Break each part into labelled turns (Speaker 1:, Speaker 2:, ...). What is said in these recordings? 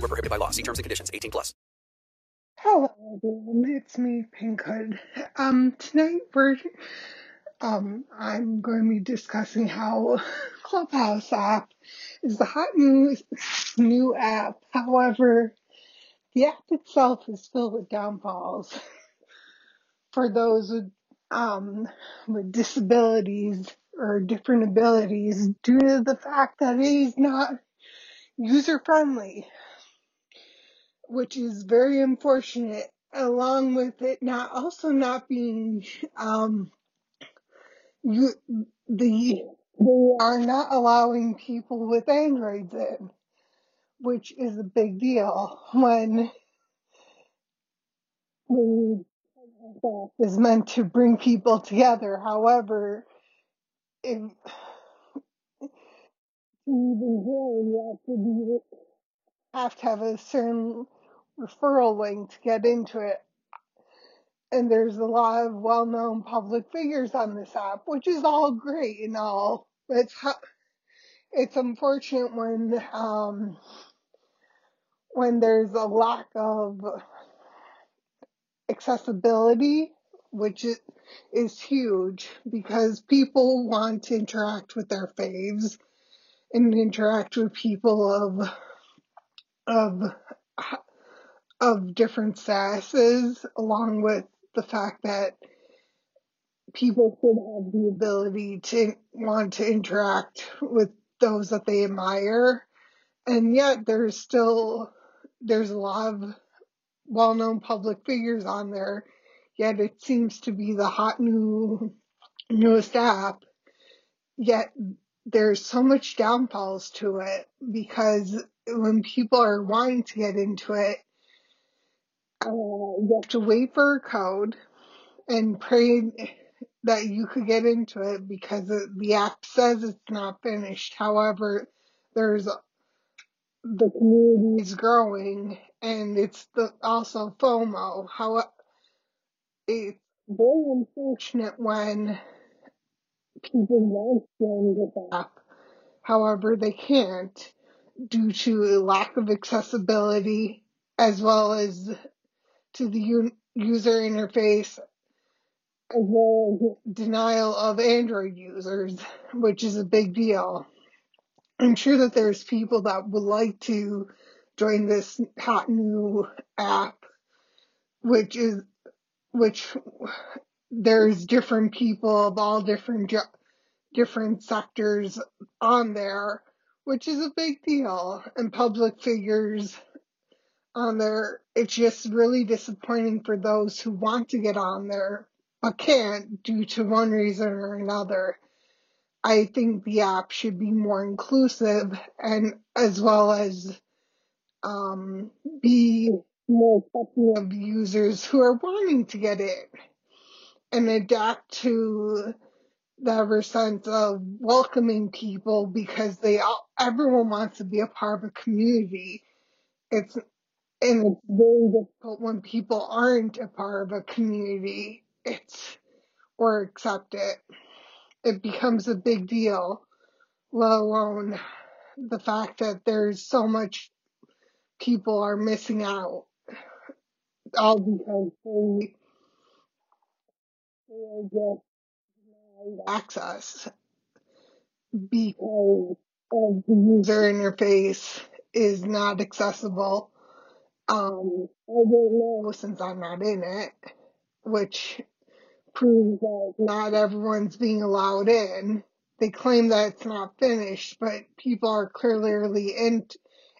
Speaker 1: Void were prohibited by law. See terms and conditions. 18 plus.
Speaker 2: Hello, everyone. It's me, Pinkhood. Um, tonight we're um, I'm going to be discussing how Clubhouse app is the hot new new app. However, the app itself is filled with downfalls for those with um with disabilities or different abilities due to the fact that it is not user friendly, which is very unfortunate. Along with it not also not being um you the they are not allowing people with androids in, which is a big deal when the is meant to bring people together. However, if even join, you have to be have to have a certain referral link to get into it. And there's a lot of well-known public figures on this app, which is all great and all. But it's it's unfortunate when um when there's a lack of accessibility, which is huge because people want to interact with their faves and interact with people of of of different statuses, along with the fact that people should have the ability to want to interact with those that they admire, and yet there's still there's a lot of well-known public figures on there, yet it seems to be the hot new newest app. Yet there's so much downfalls to it because when people are wanting to get into it, uh, you have to wait for a code and pray that you could get into it because the the app says it's not finished. However, there's the community is growing and it's the also FOMO. How it's very unfortunate when people want to join this app, however they can't due to a lack of accessibility as well as to the u- user interface as well as denial of Android users, which is a big deal. I'm sure that there's people that would like to join this hot new app, which is which there's different people of all different jo- different sectors on there, which is a big deal, and public figures on there. It's just really disappointing for those who want to get on there but can't due to one reason or another. I think the app should be more inclusive and as well as um, be more accepting of users who are wanting to get in and adapt to the sense of welcoming people because they all everyone wants to be a part of a community. It's and it's very difficult when people aren't a part of a community. It's or accept it. It becomes a big deal, let alone the fact that there's so much people are missing out all because they, they just access because of the user interface is not accessible. Um, I don't know since I'm not in it, which proves that not everyone's being allowed in. They claim that it's not finished, but people are clearly in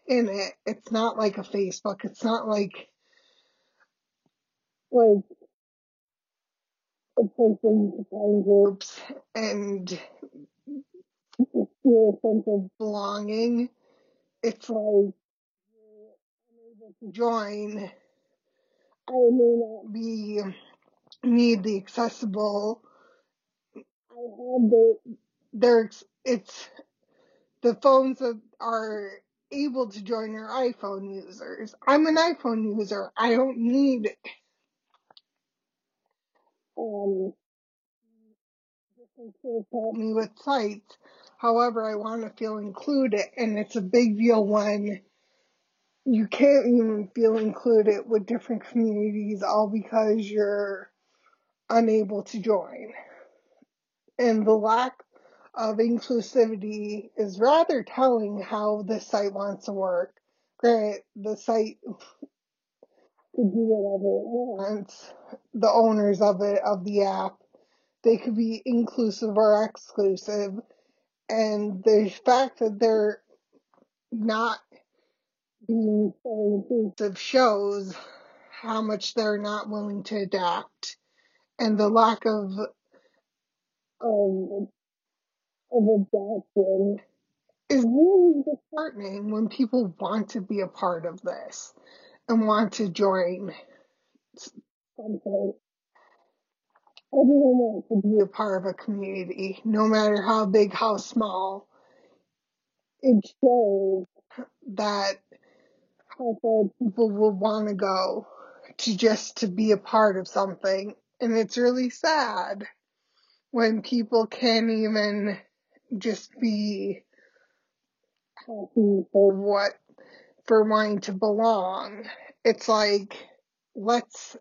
Speaker 2: in it. It's not like a Facebook. It's not like like groups and feel a sense of belonging. It's like join, I may not be need the accessible. I have the there's it's the phones that are able to join are iPhone users. I'm an iPhone user. I don't need um different tools to help me with sites. However, I want to feel included, and it's a big deal when you can't even feel included with different communities all because you're unable to join. And the lack of inclusivity is rather telling how the site wants to work. Granted, the site could do whatever it wants, the owners of it, of the app, they could be inclusive or exclusive. And the fact that they're not inclusive shows how much they're not willing to adapt and the lack of um, of, of adaptation is really disheartening when people want to be a part of this and want to join something. Everyone wants to be a part of a community, no matter how big, how small. It shows that far people will want to go to just to be a part of something. And it's really sad when people can't even just be happy for what for wanting to belong. It's like let's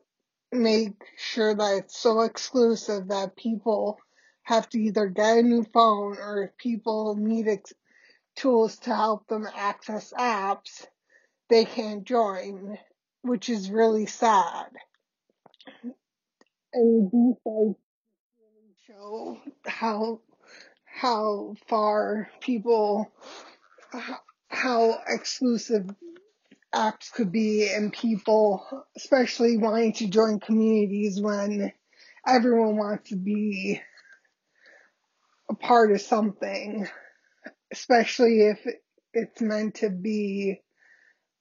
Speaker 2: make sure that it's so exclusive that people have to either get a new phone or if people need ex- tools to help them access apps, they can't join, which is really sad. And these sites really show how how far people how exclusive apps could be and people especially wanting to join communities when everyone wants to be a part of something especially if it's meant to be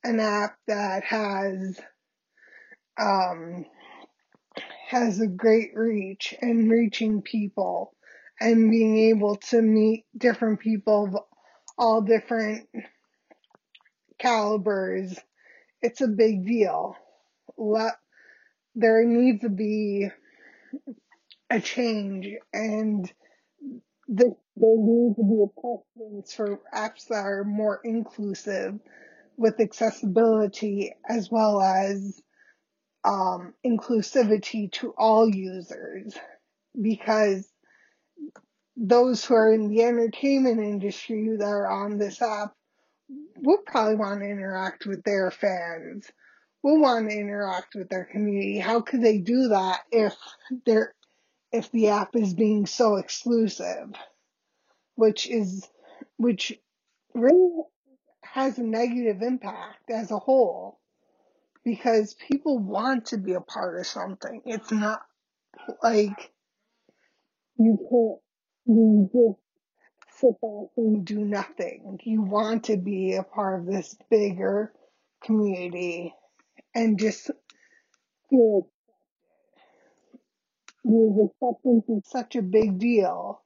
Speaker 2: an app that has um has a great reach and reaching people and being able to meet different people of all different calibers it's a big deal. Let there needs to be a change and the, there needs to be a preference for apps that are more inclusive with accessibility as well as um, inclusivity to all users. Because those who are in the entertainment industry that are on this app will probably want to interact with their fans will want to interact with their community. How could they do that if they're if the app is being so exclusive? Which is which really has a negative impact as a whole because people want to be a part of something. It's not like you can't you just sit back and do nothing. You want to be a part of this bigger community and just feel your acceptance is such a big deal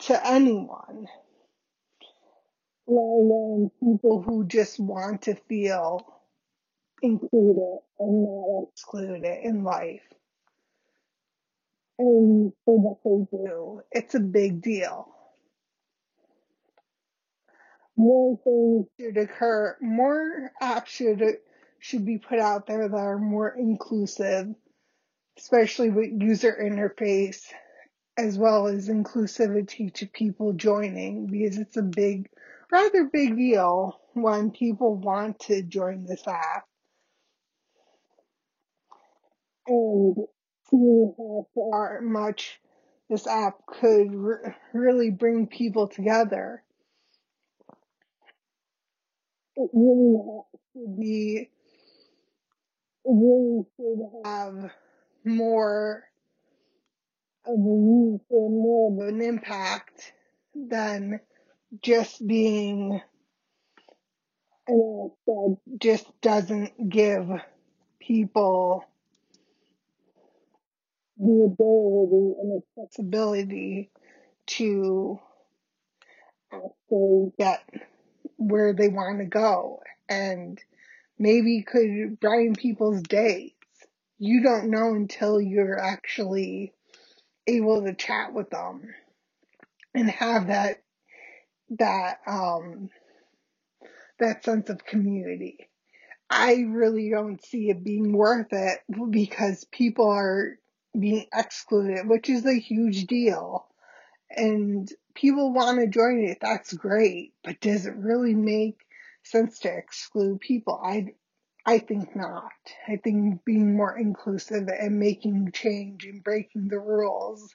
Speaker 2: to anyone, alone people who just want to feel included and not excluded in life. And for what they do, it's a big deal. More things should occur, more apps should should be put out there that are more inclusive, especially with user interface as well as inclusivity to people joining because it's a big rather big deal when people want to join this app and how far much this app could re- really bring people together. It really should be, really should have more of and more of an impact than just being and that just doesn't give people the ability and accessibility to actually get where they want to go and maybe could brighten people's days. You don't know until you're actually able to chat with them and have that that um that sense of community. I really don't see it being worth it because people are being excluded, which is a huge deal. And people want to join it, that's great, but does it really make sense to exclude people? I I think not. I think being more inclusive and making change and breaking the rules